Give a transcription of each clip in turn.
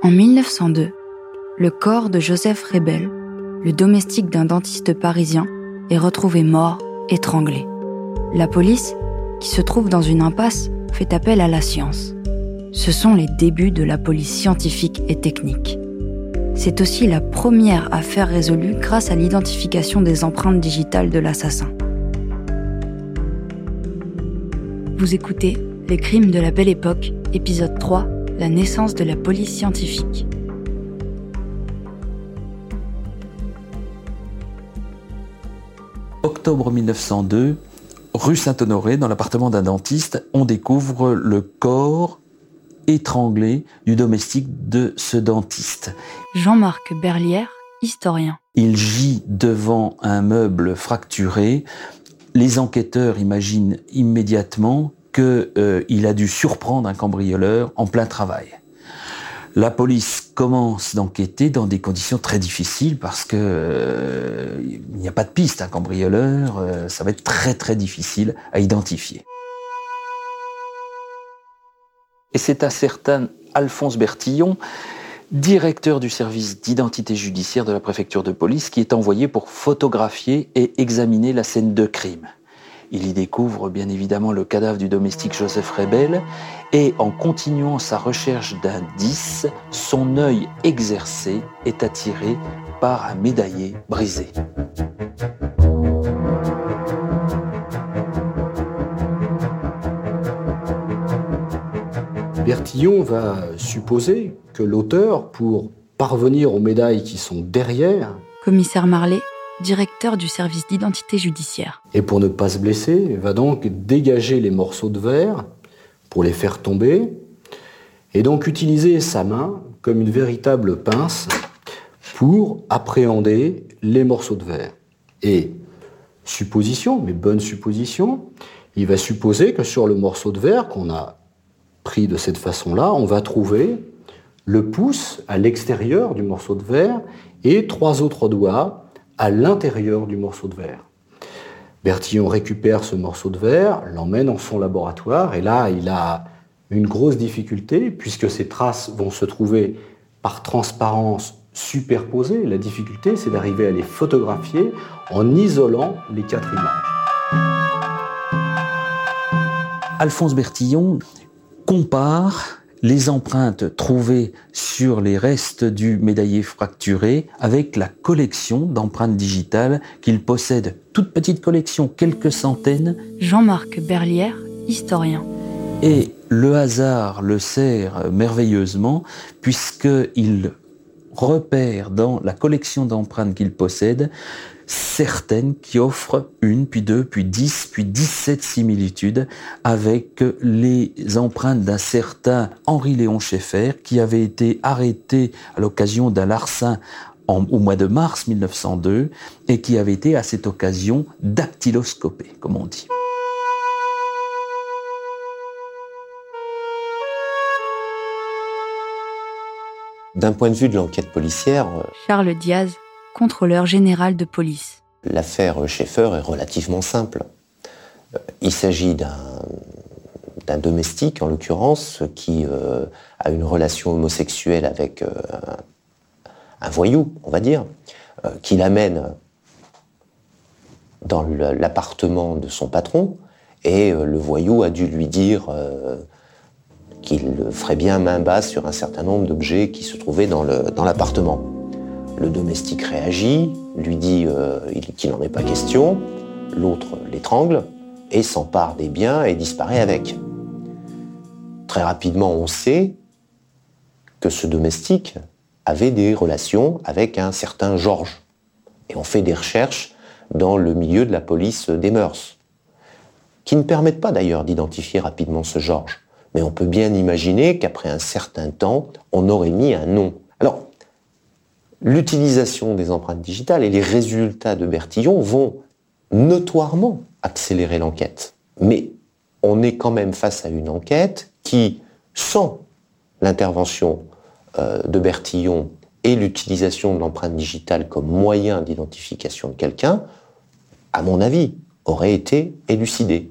En 1902, le corps de Joseph Rebel, le domestique d'un dentiste parisien, est retrouvé mort, étranglé. La police, qui se trouve dans une impasse, fait appel à la science. Ce sont les débuts de la police scientifique et technique. C'est aussi la première affaire résolue grâce à l'identification des empreintes digitales de l'assassin. Vous écoutez Les crimes de la belle époque, épisode 3, la naissance de la police scientifique. Octobre 1902, rue Saint-Honoré, dans l'appartement d'un dentiste, on découvre le corps étranglé du domestique de ce dentiste. Jean-Marc Berlière, historien. Il gît devant un meuble fracturé. Les enquêteurs imaginent immédiatement qu'il euh, a dû surprendre un cambrioleur en plein travail. La police commence d'enquêter dans des conditions très difficiles parce que euh, n'y a pas de piste. Un cambrioleur, euh, ça va être très très difficile à identifier. Et c'est un certain Alphonse Bertillon, directeur du service d'identité judiciaire de la préfecture de police, qui est envoyé pour photographier et examiner la scène de crime. Il y découvre bien évidemment le cadavre du domestique Joseph Rebel et en continuant sa recherche d'indices, son œil exercé est attiré par un médaillé brisé. Bertillon va supposer que l'auteur, pour parvenir aux médailles qui sont derrière, Commissaire Marlet, directeur du service d'identité judiciaire. et pour ne pas se blesser, va donc dégager les morceaux de verre pour les faire tomber, et donc utiliser sa main comme une véritable pince pour appréhender les morceaux de verre. Et supposition, mais bonne supposition, il va supposer que sur le morceau de verre qu'on a pris de cette façon-là, on va trouver le pouce à l'extérieur du morceau de verre et trois autres doigts à l'intérieur du morceau de verre. Bertillon récupère ce morceau de verre, l'emmène dans son laboratoire, et là, il a une grosse difficulté, puisque ces traces vont se trouver par transparence superposées. La difficulté, c'est d'arriver à les photographier en isolant les quatre images. Alphonse Bertillon compare les empreintes trouvées sur les restes du médaillé fracturé avec la collection d'empreintes digitales qu'il possède. Toute petite collection, quelques centaines. Jean-Marc Berlière, historien. Et le hasard le sert merveilleusement puisqu'il repère dans la collection d'empreintes qu'il possède certaines qui offrent une, puis deux, puis dix, puis dix-sept similitudes avec les empreintes d'un certain Henri-Léon Schaeffer qui avait été arrêté à l'occasion d'un larcin au mois de mars 1902 et qui avait été à cette occasion dactyloscopé, comme on dit. D'un point de vue de l'enquête policière, euh, Charles Diaz, contrôleur général de police. l'affaire Schaeffer est relativement simple. Euh, Il s'agit d'un domestique, en l'occurrence, qui euh, a une relation homosexuelle avec euh, un, voyou, on va dire, euh, qui l'amène dans l'appartement de son patron, et le voyou a dû lui dire qu'il ferait bien main basse sur un certain nombre d'objets qui se trouvaient dans l'appartement. Le domestique réagit, lui dit euh, il- qu'il n'en est pas question, l'autre l'étrangle et s'empare des biens et disparaît avec. Très rapidement, on sait que ce domestique avait des relations avec un certain Georges. Et on fait des recherches dans le milieu de la police des mœurs, qui ne permettent pas d'ailleurs d'identifier rapidement ce Georges. Mais on peut bien imaginer qu'après un certain temps, on aurait mis un nom. Alors, l'utilisation des empreintes digitales et les résultats de Bertillon vont notoirement accélérer l'enquête. Mais on est quand même face à une enquête qui, sans l'intervention euh, de Bertillon et l'utilisation de l'empreinte digitale comme moyen d'identification de quelqu'un, à mon avis, aurait été élucidée.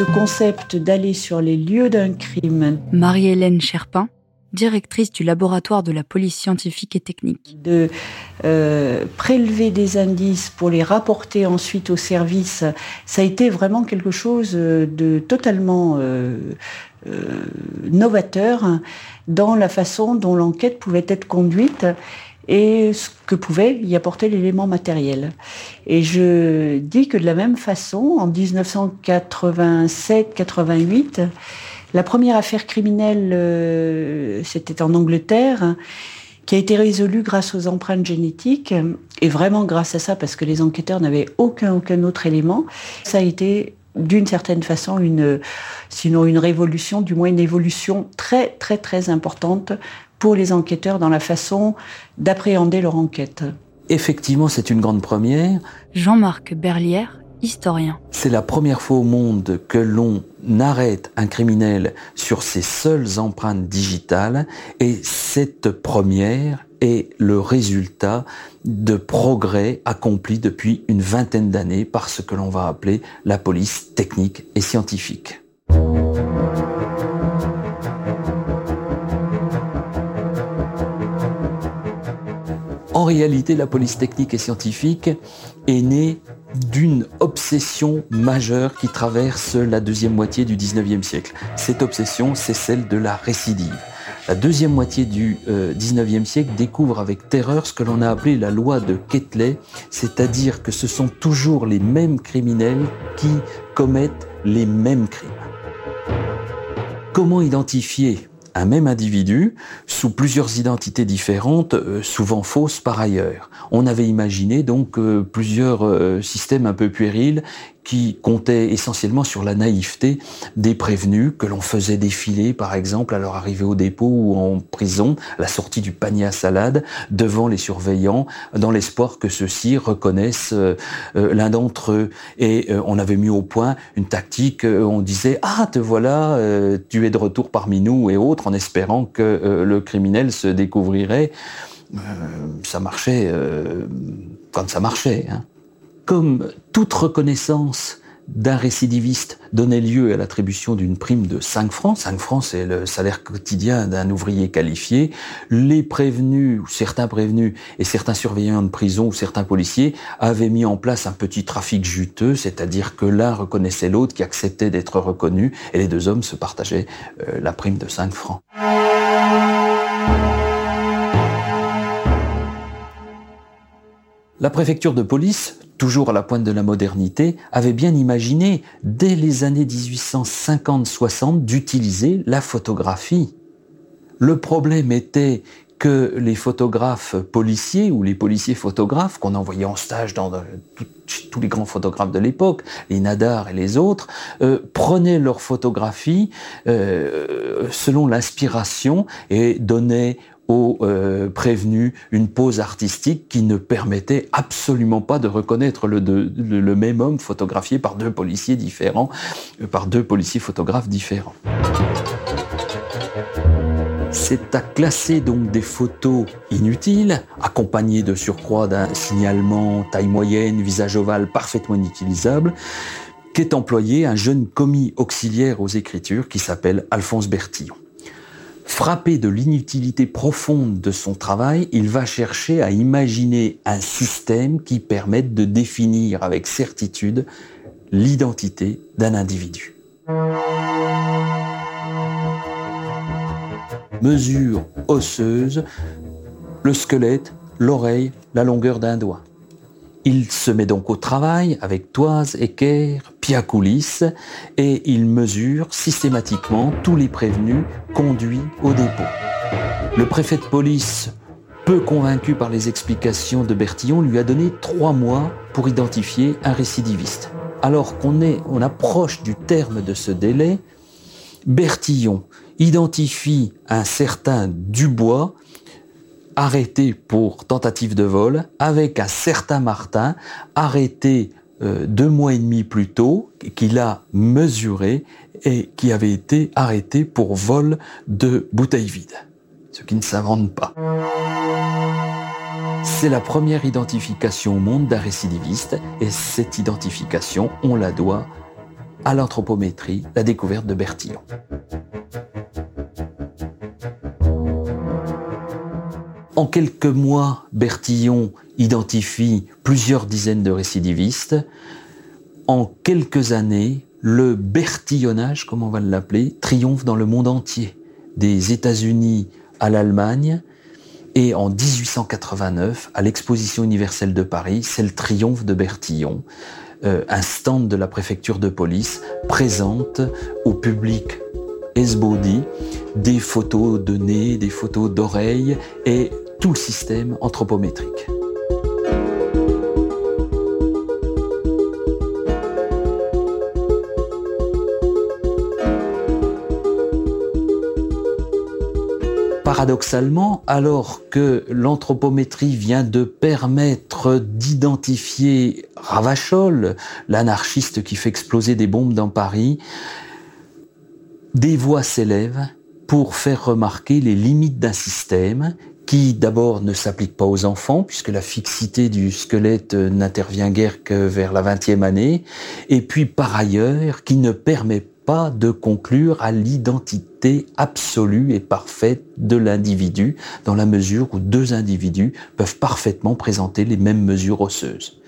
Ce concept d'aller sur les lieux d'un crime. Marie-Hélène Cherpin, directrice du laboratoire de la police scientifique et technique. De euh, prélever des indices pour les rapporter ensuite au service, ça a été vraiment quelque chose de totalement euh, euh, novateur dans la façon dont l'enquête pouvait être conduite et ce que pouvait y apporter l'élément matériel. Et je dis que de la même façon, en 1987-88, la première affaire criminelle, euh, c'était en Angleterre, qui a été résolue grâce aux empreintes génétiques, et vraiment grâce à ça, parce que les enquêteurs n'avaient aucun, aucun autre élément. Ça a été d'une certaine façon une, sinon une révolution, du moins une évolution très très très importante pour les enquêteurs dans la façon d'appréhender leur enquête. Effectivement, c'est une grande première. Jean-Marc Berlière, historien. C'est la première fois au monde que l'on arrête un criminel sur ses seules empreintes digitales et cette première est le résultat de progrès accomplis depuis une vingtaine d'années par ce que l'on va appeler la police technique et scientifique. Réalité, la police technique et scientifique est née d'une obsession majeure qui traverse la deuxième moitié du 19e siècle. Cette obsession, c'est celle de la récidive. La deuxième moitié du euh, 19e siècle découvre avec terreur ce que l'on a appelé la loi de Ketley, c'est-à-dire que ce sont toujours les mêmes criminels qui commettent les mêmes crimes. Comment identifier un même individu sous plusieurs identités différentes, euh, souvent fausses par ailleurs. On avait imaginé donc euh, plusieurs euh, systèmes un peu puérils qui comptaient essentiellement sur la naïveté des prévenus que l'on faisait défiler, par exemple, à leur arrivée au dépôt ou en prison, à la sortie du panier à salade, devant les surveillants, dans l'espoir que ceux-ci reconnaissent l'un d'entre eux. Et on avait mis au point une tactique, on disait « Ah, te voilà, tu es de retour parmi nous » et autres, en espérant que le criminel se découvrirait. ça marchait quand ça marchait. Hein comme toute reconnaissance d'un récidiviste donnait lieu à l'attribution d'une prime de 5 francs. 5 francs, c'est le salaire quotidien d'un ouvrier qualifié. Les prévenus, ou certains prévenus, et certains surveillants de prison ou certains policiers avaient mis en place un petit trafic juteux, c'est-à-dire que l'un reconnaissait l'autre qui acceptait d'être reconnu, et les deux hommes se partageaient euh, la prime de 5 francs. La préfecture de police, toujours à la pointe de la modernité, avait bien imaginé, dès les années 1850-60, d'utiliser la photographie. Le problème était que les photographes policiers ou les policiers photographes qu'on envoyait en stage dans tous les grands photographes de l'époque, les Nadar et les autres, euh, prenaient leurs photographies euh, selon l'inspiration et donnaient aux euh, une pose artistique qui ne permettait absolument pas de reconnaître le, le, même homme photographié par deux policiers différents, euh, par deux policiers photographes différents. C'est à classer donc des photos inutiles, accompagnées de surcroît d'un signalement taille moyenne, visage ovale parfaitement inutilisable, qu'est employé un jeune commis auxiliaire aux écritures qui s'appelle Alphonse Bertillon. Frappé de l'inutilité profonde de son travail, il va chercher à imaginer un système qui permette de définir avec certitude l'identité d'un individu. Mesure osseuse, le squelette, l'oreille, la longueur d'un doigt. Il se met donc au travail avec toise, équerre, piacoulis et il mesure systématiquement tous les prévenus conduits au dépôt. Le préfet de police, peu convaincu par les explications de Bertillon, lui a donné trois mois pour identifier un récidiviste. Alors qu'on est, on approche du terme de ce délai, Bertillon identifie un certain Dubois arrêté pour tentative de vol avec un certain Martin arrêté euh, deux mois et demi plus tôt, qu'il a mesuré et qui avait été arrêté pour vol de bouteilles vides, ce qui ne s'invente pas. C'est la première identification au monde d'un récidiviste et cette identification, on la doit à l'anthropométrie la découverte de Bertillon. En quelques mois, Bertillon identifie plusieurs dizaines de récidivistes. En quelques années, le bertillonnage, comme on va l'appeler, triomphe dans le monde entier, des États-Unis à l'Allemagne. Et en 1889, à l'exposition universelle de Paris, c'est le triomphe de Bertillon. Euh, un stand de la préfecture de police présente au public esbaudi des photos de nez, des photos d'oreilles et tout le système anthropométrique. Paradoxalement, alors que l'anthropométrie vient de permettre d'identifier Ravachol, l'anarchiste qui fait exploser des bombes dans Paris, des voix s'élèvent pour faire remarquer les limites d'un système qui d'abord ne s'applique pas aux enfants, puisque la fixité du squelette n'intervient guère que vers la vingtième année, et puis par ailleurs qui ne permet pas de conclure à l'identité absolue et parfaite de l'individu, dans la mesure où deux individus peuvent parfaitement présenter les mêmes mesures osseuses.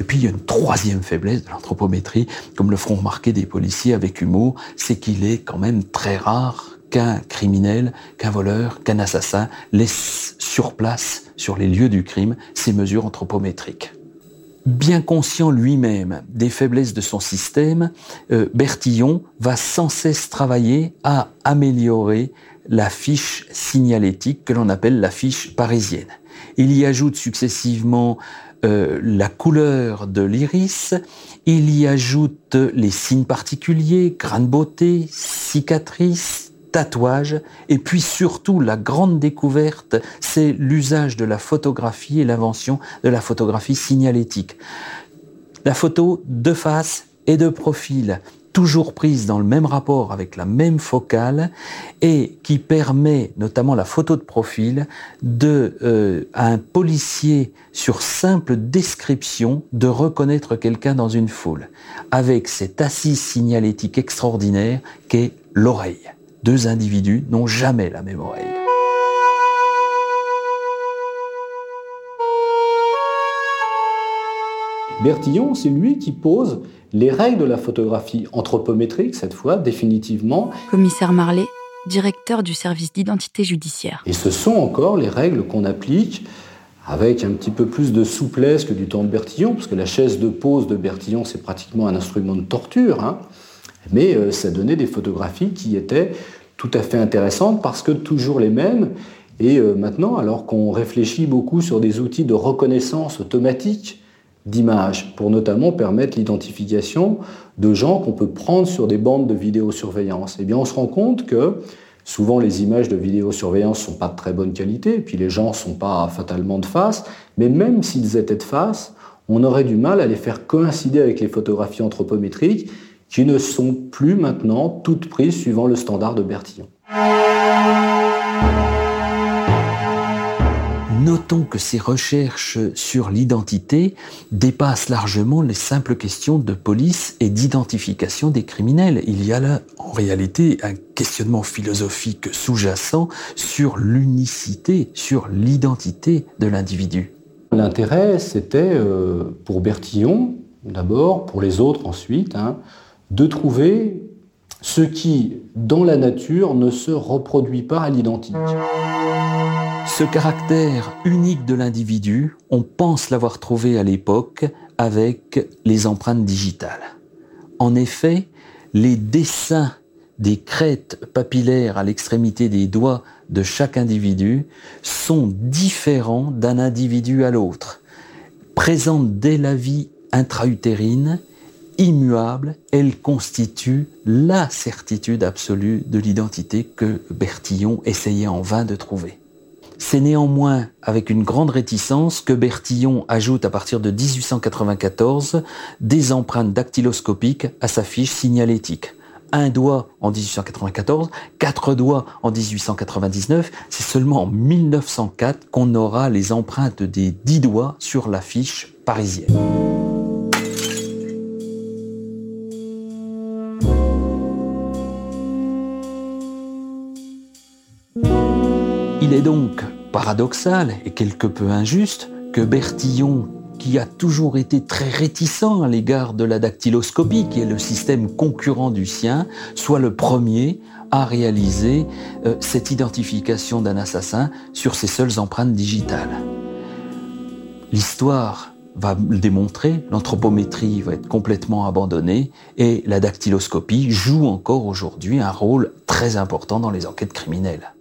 Et puis il y a une troisième faiblesse de l'anthropométrie, comme le feront remarquer des policiers avec humour, c'est qu'il est quand même très rare qu'un criminel, qu'un voleur, qu'un assassin laisse sur place, sur les lieux du crime, ces mesures anthropométriques. Bien conscient lui-même des faiblesses de son système, euh, Bertillon va sans cesse travailler à améliorer la fiche signalétique que l'on appelle la fiche parisienne. Il y ajoute successivement euh, la couleur de l'iris, il y ajoute les signes particuliers, grains de beauté, cicatrices, tatouage. Et puis surtout, la grande découverte, c'est l'usage de la photographie et l'invention de la photographie signalétique. La photo de face et de profil, toujours prise dans le même rapport avec la même focale et qui permet, notamment la photo de profil, de euh, à un policier sur simple description de reconnaître quelqu'un dans une foule, avec cette assise signalétique extraordinaire qu'est l'oreille deux individus n'ont jamais la même oreille. Bertillon, c'est lui qui pose les règles de la photographie anthropométrique, cette fois, définitivement. Commissaire Marlet, directeur du service d'identité judiciaire. Et ce sont encore les règles qu'on applique avec un petit peu plus de souplesse que du temps de Bertillon, parce que la chaise de pose de Bertillon, c'est pratiquement un instrument de torture. Hein mais euh, ça donnait des photographies qui étaient tout à fait intéressantes parce que toujours les mêmes. Et euh, maintenant, alors qu'on réfléchit beaucoup sur des outils de reconnaissance automatique d'images, pour notamment permettre l'identification de gens qu'on peut prendre sur des bandes de vidéosurveillance, eh bien on se rend compte que souvent les images de vidéosurveillance sont pas de très bonne qualité, et puis les gens sont pas fatalement de face, mais même s'ils étaient de face, on aurait du mal à les faire coïncider avec les photographies anthropométriques qui ne sont plus maintenant toutes prises suivant le standard de Bertillon. Notons que ces recherches sur l'identité dépassent largement les simples questions de police et d'identification des criminels. Il y a là, en réalité, un questionnement philosophique sous-jacent sur l'unicité, sur l'identité de l'individu. L'intérêt, c'était euh, pour Bertillon, d'abord, pour les autres ensuite, hein, de trouver ce qui, dans la nature, ne se reproduit pas à l'identique. Ce caractère unique de l'individu, on pense l'avoir trouvé à l'époque avec les empreintes digitales. En effet, les dessins des crêtes papillaires à l'extrémité des doigts de chaque individu sont différents d'un individu à l'autre, présentent dès la vie intra-utérine immuable, elle constitue la certitude absolue de l'identité que Bertillon essayait en vain de trouver. C'est néanmoins avec une grande réticence que Bertillon ajoute à partir de 1894 des empreintes dactyloscopiques à sa fiche signalétique. Un doigt en 1894, quatre doigts en 1899, c'est seulement en 1904 qu'on aura les empreintes des dix doigts sur la fiche parisienne. Paradoxal et quelque peu injuste que Bertillon, qui a toujours été très réticent à l'égard de la dactyloscopie, qui est le système concurrent du sien, soit le premier à réaliser euh, cette identification d'un assassin sur ses seules empreintes digitales. L'histoire va le démontrer, l'anthropométrie va être complètement abandonnée et la dactyloscopie joue encore aujourd'hui un rôle très important dans les enquêtes criminelles.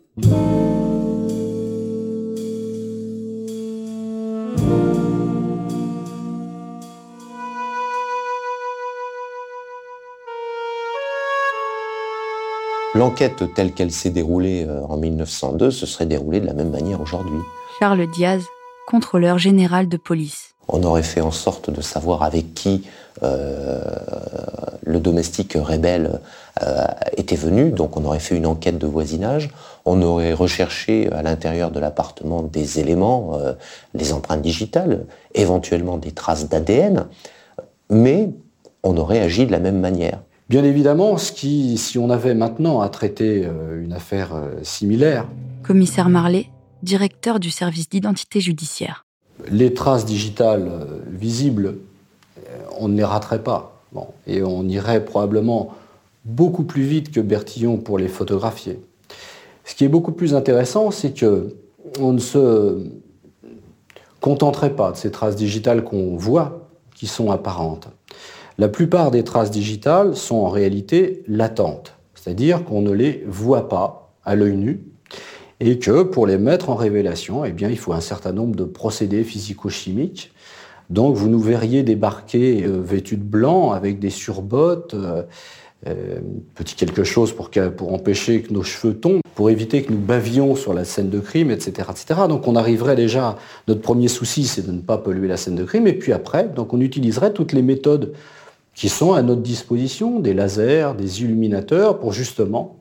L'enquête telle qu'elle s'est déroulée euh, en 1902 se serait déroulée de la même manière aujourd'hui. Charles Diaz, contrôleur général de police. On aurait fait en sorte de savoir avec qui euh, le domestique rebelle euh, était venu, donc on aurait fait une enquête de voisinage, on aurait recherché à l'intérieur de l'appartement des éléments, les empreintes digitales, éventuellement des traces d'ADN, mais on aurait agi de la même manière. Bien évidemment, ce qui, si on avait maintenant à traiter euh, une affaire euh, similaire. Commissaire Marlet, directeur du service d'identité judiciaire. Les traces digitales euh, visibles, on ne les raterait pas. et on irait probablement beaucoup plus vite que Bertillon pour les photographier. Ce qui est beaucoup plus intéressant, c'est que on ne se contenterait pas de ces traces digitales qu'on voit, qui sont apparentes. La plupart des traces digitales sont en réalité latentes, c'est-à-dire qu'on ne les voit pas à l'œil nu et que pour les mettre en révélation, eh bien, il faut un certain nombre de procédés physico-chimiques. Donc vous nous verriez débarquer euh, vêtus de blanc avec des surbottes, euh, euh, petit quelque chose pour, empêcher que nos cheveux tombent, pour éviter que nous bavions sur la scène de crime, etc., etc. Donc on arriverait déjà, notre premier souci, c'est de ne pas polluer la scène de crime, et puis après, donc on utiliserait toutes les méthodes qui sont à notre disposition, des lasers, des illuminateurs, pour justement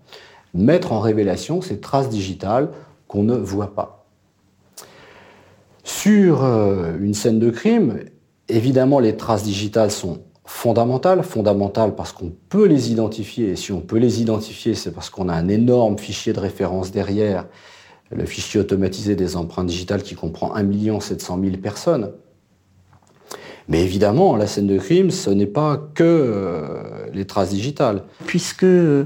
mettre en révélation ces traces digitales qu'on ne voit pas. Sur euh, une scène de crime, évidemment, les traces digitales sont fondamentales. Fondamentales parce qu'on peut les identifier. Et si on peut les identifier, c'est parce qu'on a un énorme fichier de référence derrière, le fichier automatisé des empreintes digitales qui comprend 1 700 000 personnes. Mais évidemment, la scène de crime, ce n'est pas que euh, les traces digitales. Puisque euh,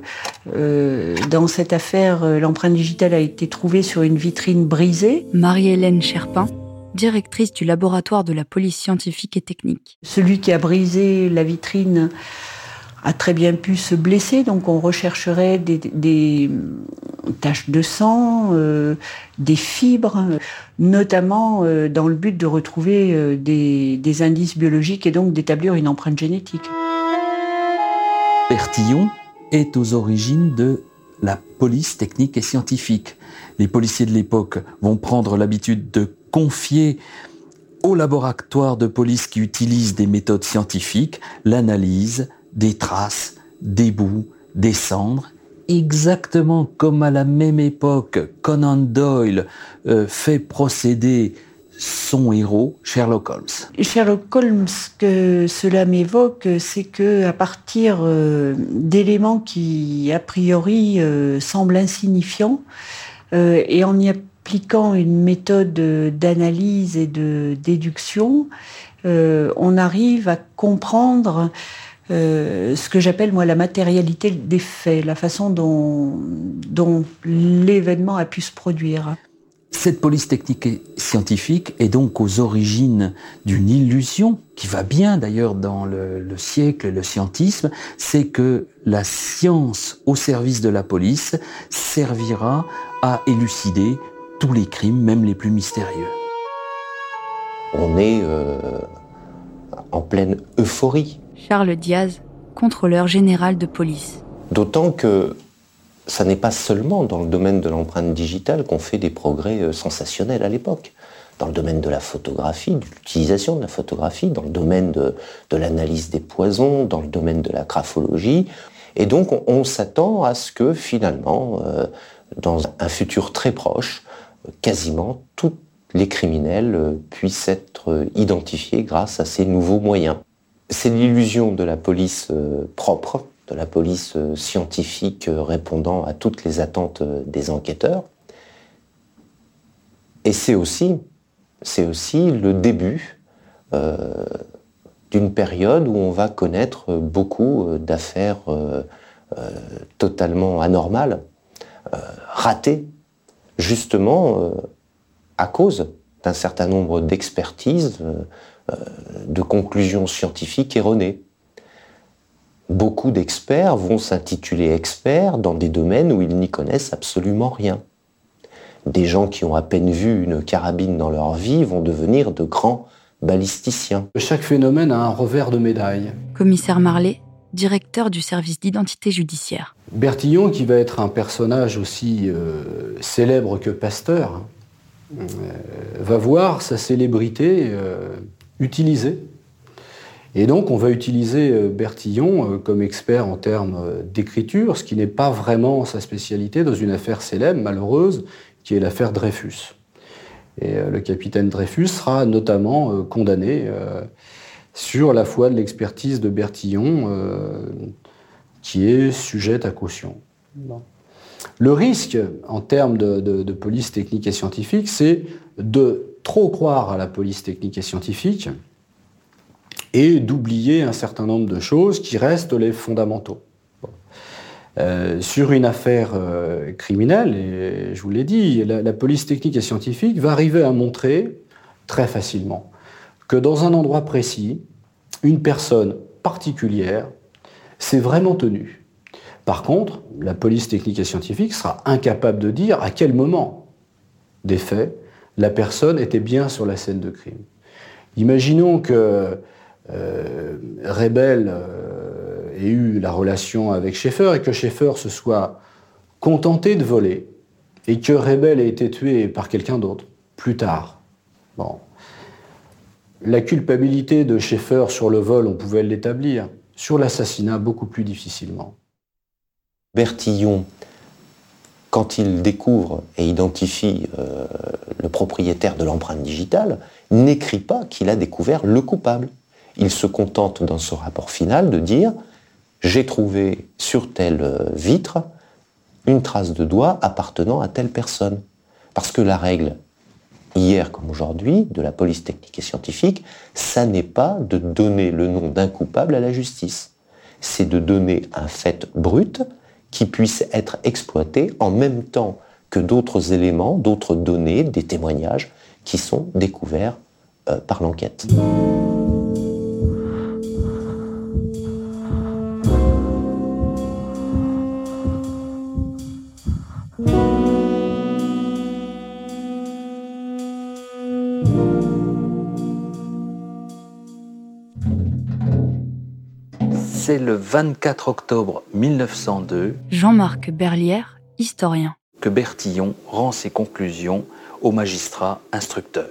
dans cette affaire, euh, l'empreinte digitale a été trouvée sur une vitrine brisée. Marie-Hélène Cherpin, directrice du laboratoire de la police scientifique et technique. Celui qui a brisé la vitrine a très bien pu se blesser, donc on rechercherait des, taches de sang, euh, des fibres, notamment euh, dans le but de retrouver euh, des, des, indices biologiques et donc d'établir une empreinte génétique. Bertillon est aux origines de la police technique et scientifique. Les policiers de l'époque vont prendre l'habitude de confier au laboratoire de police qui utilise des méthodes scientifiques l'analyse, des traces, des bouts, des cendres, exactement comme à la même époque Conan Doyle euh, fait procéder son héros, Sherlock Holmes. Sherlock Holmes, que cela m'évoque, c'est que à partir euh, d'éléments qui a priori euh, semblent insignifiants, et en y appliquant une méthode d'analyse et de déduction, on arrive à comprendre euh, ce que j'appelle moi la matérialité des faits, la façon dont, dont l'événement a pu se produire. Cette police technique et scientifique est donc aux origines d'une illusion qui va bien d'ailleurs dans le, le, siècle et le scientisme, c'est que la science au service de la police servira à élucider tous les crimes, même les plus mystérieux. On est euh, en pleine euphorie Charles Diaz, contrôleur général de police. D'autant que ça n'est pas seulement dans le domaine de l'empreinte digitale qu'on fait des progrès euh, sensationnels à l'époque. Dans le domaine de la photographie, de l'utilisation de la photographie, dans le domaine de, l'analyse des poisons, dans le domaine de la graphologie. Et donc on, s'attend à ce que finalement, euh, dans un futur très proche, quasiment tous les criminels euh, puissent être identifiés grâce à ces nouveaux moyens. C'est l'illusion de la police euh, propre, de la police euh, scientifique euh, répondant à toutes les attentes des enquêteurs. Et c'est aussi, le début d'une période où on va connaître beaucoup d'affaires totalement anormales, ratées, justement à cause d'un certain nombre d'expertises, de conclusions scientifiques erronées. Beaucoup d'experts vont s'intituler experts dans des domaines où ils n'y connaissent absolument rien des gens qui ont à peine vu une carabine dans leur vie vont devenir de grands balisticiens. Chaque phénomène a un revers de médaille. Commissaire Marlet, directeur du service d'identité judiciaire. Bertillon, qui va être un personnage aussi euh, célèbre que Pasteur, euh, va voir sa célébrité euh, utilisée. Et donc on va utiliser Bertillon comme expert en termes d'écriture, ce qui n'est pas vraiment sa spécialité dans une affaire célèbre, malheureuse, qui est l'affaire Dreyfus. Et euh, le capitaine Dreyfus sera notamment euh, condamné euh, sur la foi de l'expertise de Bertillon, qui est sujette à caution. Le risque en termes de, police technique et scientifique, c'est de trop croire à la police technique et scientifique et d'oublier un certain nombre de choses qui restent les fondamentaux. Euh, sur une affaire euh, criminelle, et je vous l'ai dit, la, police technique et scientifique va arriver à montrer très facilement que dans un endroit précis, une personne particulière s'est vraiment tenue. Par contre, la police technique et scientifique sera incapable de dire à quel moment des faits la personne était bien sur la scène de crime. Imaginons que euh, Rebelle euh, ait eu la relation avec Schaeffer et que Schaeffer se soit contenté de voler et que Rebel ait été tué par quelqu'un d'autre plus tard. Bon. La culpabilité de Schaeffer sur le vol, on pouvait l'établir. Sur l'assassinat, beaucoup plus difficilement. Bertillon, quand il découvre et identifie euh, le propriétaire de l'empreinte digitale, n'écrit pas qu'il a découvert le coupable. Il se contente dans son rapport final de dire j'ai trouvé sur telle euh, vitre une trace de doigt appartenant à telle personne. Parce que la règle, hier comme aujourd'hui, de la police technique et scientifique, ça n'est pas de donner le nom d'un coupable à la justice. C'est de donner un fait brut qui puisse être exploité en même temps que d'autres éléments, d'autres données, des témoignages qui sont découverts euh, par l'enquête. C'est le 24 octobre 1902 Jean-Marc Berlière, historien. que Bertillon rend ses conclusions au magistrat instructeur.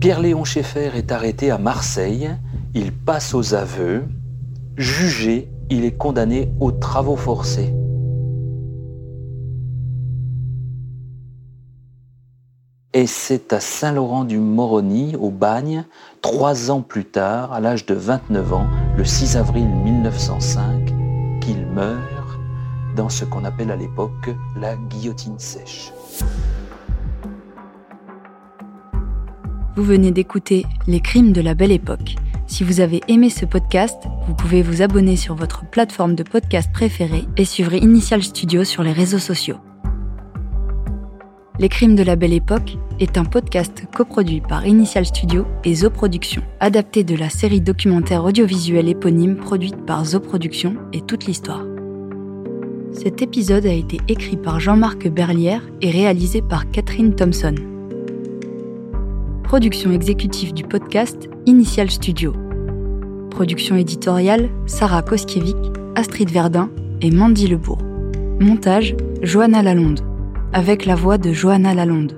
Pierre-Léon Schaeffer est arrêté à Marseille. Il passe aux aveux. Jugé, il est condamné aux travaux forcés. Et c'est à Saint-Laurent-du-Moroni, au Bagne, trois ans plus tard, à l'âge de 29 ans, le 6 avril 1905, qu'il meurt dans ce qu'on appelle à l'époque la guillotine sèche. Vous venez d'écouter Les crimes de la belle époque. Si vous avez aimé ce podcast, vous pouvez vous abonner sur votre plateforme de podcast préférée et suivre Initial Studio sur les réseaux sociaux. Les crimes de la belle époque est un podcast coproduit par Initial Studio et Zo Productions, adapté de la série documentaire audiovisuelle éponyme produite par Zo Productions et toute l'histoire. Cet épisode a été écrit par Jean-Marc Berlière et réalisé par Catherine Thompson. Production exécutive du podcast Initial Studio. Production éditoriale Sarah Koskiewicz, Astrid Verdun et Mandy Lebourg. Montage Johanna Lalonde avec la voix de Johanna Lalonde.